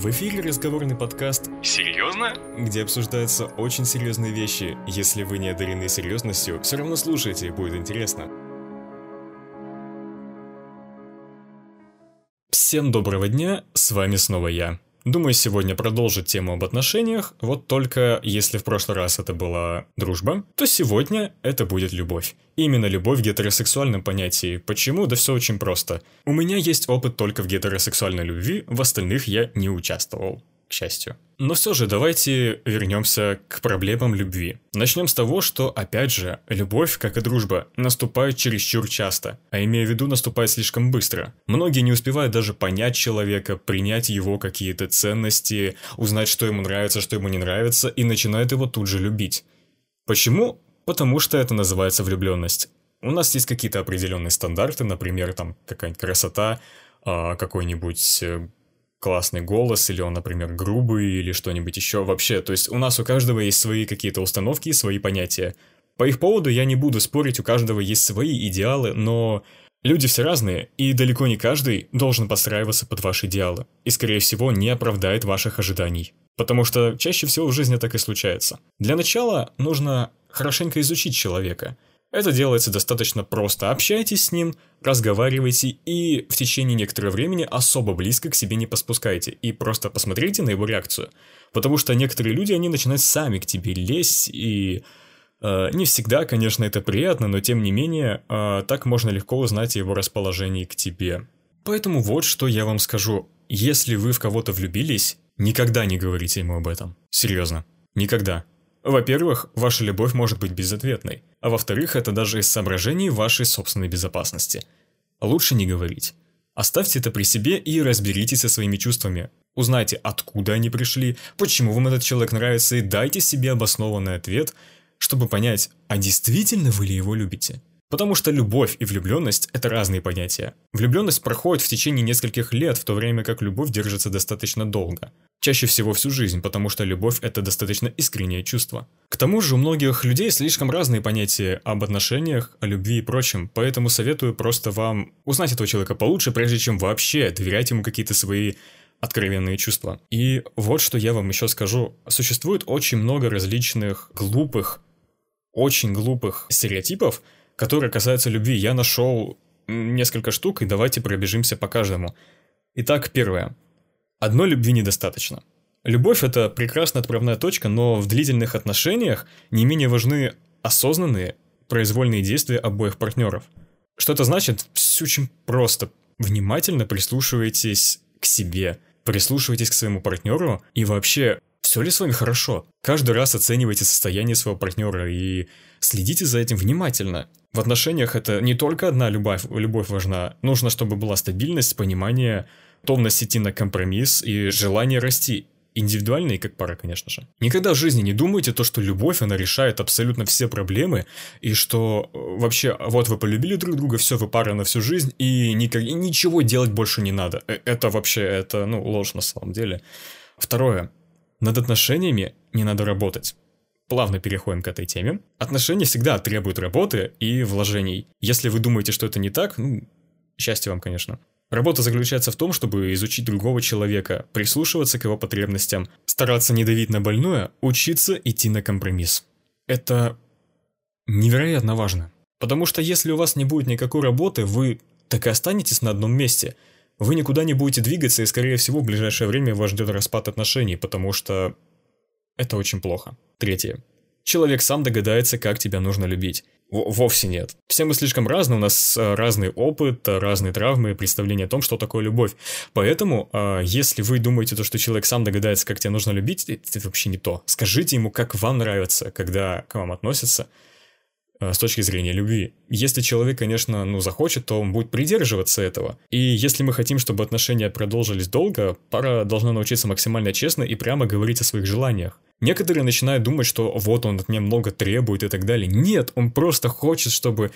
В эфире разговорный подкаст Серьезно? где обсуждаются очень серьезные вещи. Если вы не одарены серьезностью, все равно слушайте, будет интересно. Всем доброго дня, с вами снова я. Думаю, сегодня продолжить тему об отношениях, вот только если в прошлый раз это была дружба, то сегодня это будет любовь. Именно любовь в гетеросексуальном понятии. Почему? Да все очень просто. У меня есть опыт только в гетеросексуальной любви, в остальных я не участвовал к счастью. Но все же давайте вернемся к проблемам любви. Начнем с того, что, опять же, любовь, как и дружба, наступает чересчур часто, а имея в виду наступает слишком быстро. Многие не успевают даже понять человека, принять его какие-то ценности, узнать, что ему нравится, что ему не нравится, и начинают его тут же любить. Почему? Потому что это называется влюбленность. У нас есть какие-то определенные стандарты, например, там какая-нибудь красота, а, какой-нибудь э, классный голос, или он, например, грубый, или что-нибудь еще вообще. То есть у нас у каждого есть свои какие-то установки и свои понятия. По их поводу я не буду спорить, у каждого есть свои идеалы, но люди все разные, и далеко не каждый должен подстраиваться под ваши идеалы, и, скорее всего, не оправдает ваших ожиданий. Потому что чаще всего в жизни так и случается. Для начала нужно хорошенько изучить человека – это делается достаточно просто. Общайтесь с ним, разговаривайте и в течение некоторого времени особо близко к себе не поспускайте. И просто посмотрите на его реакцию. Потому что некоторые люди, они начинают сами к тебе лезть и... Э, не всегда, конечно, это приятно, но тем не менее, э, так можно легко узнать о его расположении к тебе. Поэтому вот что я вам скажу. Если вы в кого-то влюбились, никогда не говорите ему об этом. Серьезно. Никогда. Во-первых, ваша любовь может быть безответной, а во-вторых, это даже из соображений вашей собственной безопасности. Лучше не говорить. Оставьте это при себе и разберитесь со своими чувствами. Узнайте, откуда они пришли, почему вам этот человек нравится, и дайте себе обоснованный ответ, чтобы понять, а действительно вы ли его любите. Потому что любовь и влюбленность – это разные понятия. Влюбленность проходит в течение нескольких лет, в то время как любовь держится достаточно долго. Чаще всего всю жизнь, потому что любовь – это достаточно искреннее чувство. К тому же у многих людей слишком разные понятия об отношениях, о любви и прочем, поэтому советую просто вам узнать этого человека получше, прежде чем вообще доверять ему какие-то свои откровенные чувства. И вот что я вам еще скажу. Существует очень много различных глупых, очень глупых стереотипов, которые касаются любви. Я нашел несколько штук, и давайте пробежимся по каждому. Итак, первое. Одной любви недостаточно. Любовь – это прекрасная отправная точка, но в длительных отношениях не менее важны осознанные, произвольные действия обоих партнеров. Что это значит? Все очень просто. Внимательно прислушивайтесь к себе, прислушивайтесь к своему партнеру и вообще, все ли с вами хорошо. Каждый раз оценивайте состояние своего партнера и следите за этим внимательно. В отношениях это не только одна любовь, любовь важна. Нужно, чтобы была стабильность, понимание, готовность идти на компромисс и желание расти. Индивидуально и как пара, конечно же. Никогда в жизни не думайте то, что любовь, она решает абсолютно все проблемы, и что э, вообще, вот вы полюбили друг друга, все, вы пара на всю жизнь, и, никак, и ничего делать больше не надо. Э, это вообще, это, ну, ложь на самом деле. Второе. Над отношениями не надо работать. Плавно переходим к этой теме. Отношения всегда требуют работы и вложений. Если вы думаете, что это не так, ну, счастье вам, конечно. Работа заключается в том, чтобы изучить другого человека, прислушиваться к его потребностям, стараться не давить на больное, учиться идти на компромисс. Это невероятно важно. Потому что если у вас не будет никакой работы, вы так и останетесь на одном месте. Вы никуда не будете двигаться, и, скорее всего, в ближайшее время вас ждет распад отношений, потому что это очень плохо. Третье. Человек сам догадается, как тебя нужно любить. Вовсе нет. Все мы слишком разные, у нас э, разный опыт, э, разные травмы, представление о том, что такое любовь. Поэтому, э, если вы думаете, то, что человек сам догадается, как тебя нужно любить, это вообще не то. Скажите ему, как вам нравится, когда к вам относятся с точки зрения любви. Если человек, конечно, ну, захочет, то он будет придерживаться этого. И если мы хотим, чтобы отношения продолжились долго, пара должна научиться максимально честно и прямо говорить о своих желаниях. Некоторые начинают думать, что вот он от меня много требует и так далее. Нет, он просто хочет, чтобы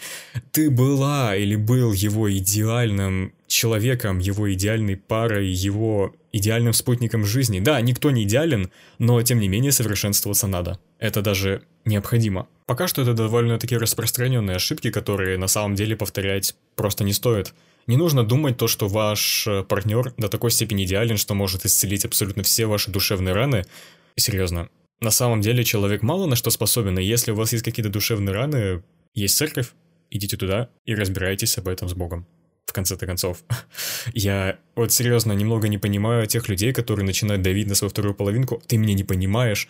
ты была или был его идеальным человеком, его идеальной парой, его идеальным спутником жизни. Да, никто не идеален, но тем не менее совершенствоваться надо. Это даже необходимо. Пока что это довольно-таки распространенные ошибки, которые на самом деле повторять просто не стоит. Не нужно думать то, что ваш э, партнер до такой степени идеален, что может исцелить абсолютно все ваши душевные раны. Серьезно, на самом деле человек мало на что способен, и если у вас есть какие-то душевные раны, есть церковь, идите туда и разбирайтесь об этом с Богом. В конце-то концов. Я вот серьезно немного не понимаю тех людей, которые начинают давить на свою вторую половинку. Ты меня не понимаешь,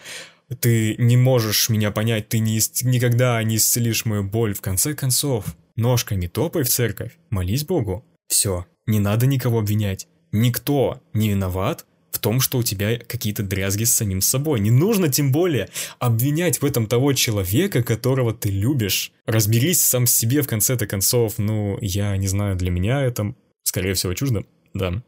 ты не можешь меня понять, ты не, никогда не исцелишь мою боль. В конце концов, ножками топай в церковь, молись Богу. Все, не надо никого обвинять. Никто не виноват в том, что у тебя какие-то дрязги с самим собой. Не нужно тем более обвинять в этом того человека, которого ты любишь. Разберись сам с себе в конце-то концов. Ну, я не знаю, для меня это, скорее всего, чуждо. Да.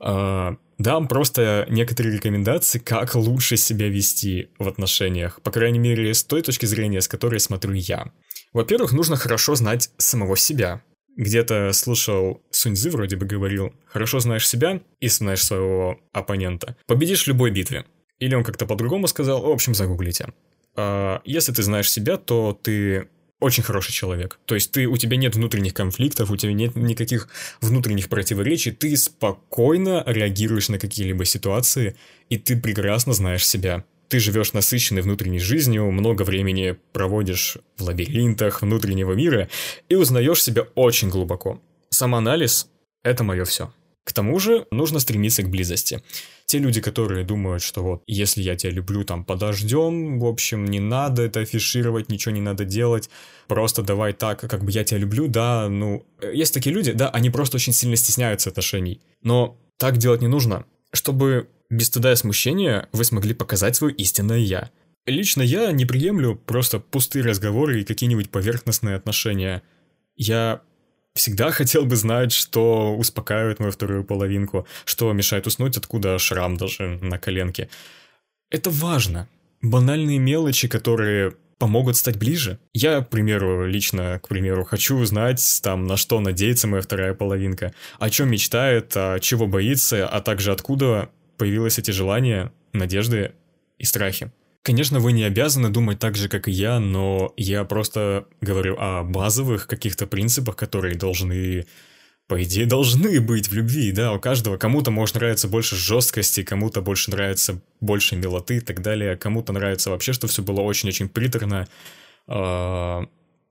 А, дам просто некоторые рекомендации, как лучше себя вести в отношениях. По крайней мере, с той точки зрения, с которой смотрю я. Во-первых, нужно хорошо знать самого себя где-то слушал Суньзы вроде бы говорил, хорошо знаешь себя и знаешь своего оппонента, победишь в любой битве. Или он как-то по-другому сказал, в общем, загуглите. А если ты знаешь себя, то ты очень хороший человек. То есть ты, у тебя нет внутренних конфликтов, у тебя нет никаких внутренних противоречий, ты спокойно реагируешь на какие-либо ситуации, и ты прекрасно знаешь себя ты живешь насыщенной внутренней жизнью, много времени проводишь в лабиринтах внутреннего мира и узнаешь себя очень глубоко. Самоанализ – это мое все. К тому же нужно стремиться к близости. Те люди, которые думают, что вот если я тебя люблю, там подождем, в общем, не надо это афишировать, ничего не надо делать, просто давай так, как бы я тебя люблю, да, ну, есть такие люди, да, они просто очень сильно стесняются отношений. Но так делать не нужно. Чтобы без стыда и смущения вы смогли показать свое истинное «я». Лично я не приемлю просто пустые разговоры и какие-нибудь поверхностные отношения. Я всегда хотел бы знать, что успокаивает мою вторую половинку, что мешает уснуть, откуда шрам даже на коленке. Это важно. Банальные мелочи, которые помогут стать ближе. Я, к примеру, лично, к примеру, хочу узнать, там, на что надеется моя вторая половинка, о чем мечтает, а чего боится, а также откуда появились эти желания, надежды и страхи. Конечно, вы не обязаны думать так же, как и я, но я просто говорю о базовых каких-то принципах, которые должны, по идее, должны быть в любви, да, у каждого. Кому-то может нравиться больше жесткости, кому-то больше нравится больше милоты и так далее, кому-то нравится вообще, что все было очень-очень приторно. А,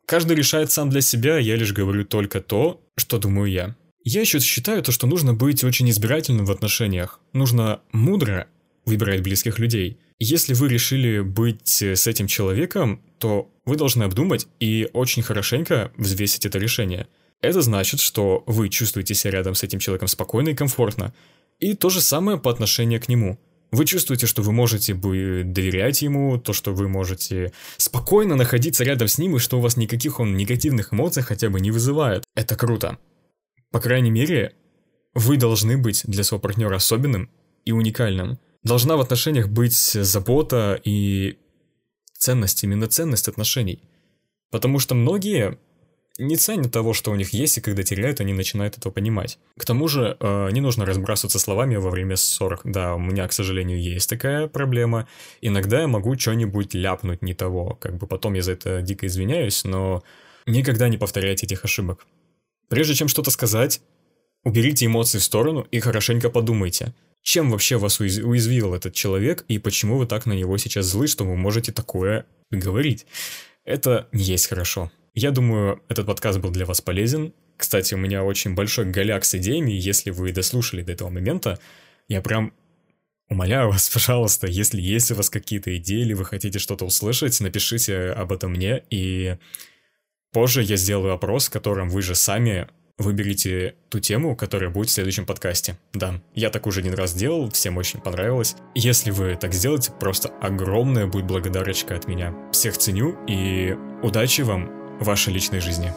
каждый решает сам для себя, я лишь говорю только то, что думаю я. Я еще считаю то, что нужно быть очень избирательным в отношениях. Нужно мудро выбирать близких людей. Если вы решили быть с этим человеком, то вы должны обдумать и очень хорошенько взвесить это решение. Это значит, что вы чувствуете себя рядом с этим человеком спокойно и комфортно. И то же самое по отношению к нему. Вы чувствуете, что вы можете бы доверять ему, то, что вы можете спокойно находиться рядом с ним, и что у вас никаких он негативных эмоций хотя бы не вызывает. Это круто. По крайней мере, вы должны быть для своего партнера особенным и уникальным. Должна в отношениях быть забота и ценность, именно ценность отношений. Потому что многие не ценят того, что у них есть, и когда теряют, они начинают это понимать. К тому же, э, не нужно разбрасываться словами во время ссор. Да, у меня, к сожалению, есть такая проблема. Иногда я могу что-нибудь ляпнуть не того. Как бы потом я за это дико извиняюсь, но никогда не повторяйте этих ошибок. Прежде чем что-то сказать, уберите эмоции в сторону и хорошенько подумайте, чем вообще вас уязвил этот человек и почему вы так на него сейчас злы, что вы можете такое говорить. Это не есть хорошо. Я думаю, этот подкаст был для вас полезен. Кстати, у меня очень большой голяк с идеями, если вы дослушали до этого момента, я прям Умоляю вас, пожалуйста, если есть у вас какие-то идеи или вы хотите что-то услышать, напишите об этом мне, и Позже я сделаю опрос, в котором вы же сами выберите ту тему, которая будет в следующем подкасте. Да, я так уже один раз делал, всем очень понравилось. Если вы так сделаете, просто огромная будет благодарочка от меня. Всех ценю и удачи вам в вашей личной жизни.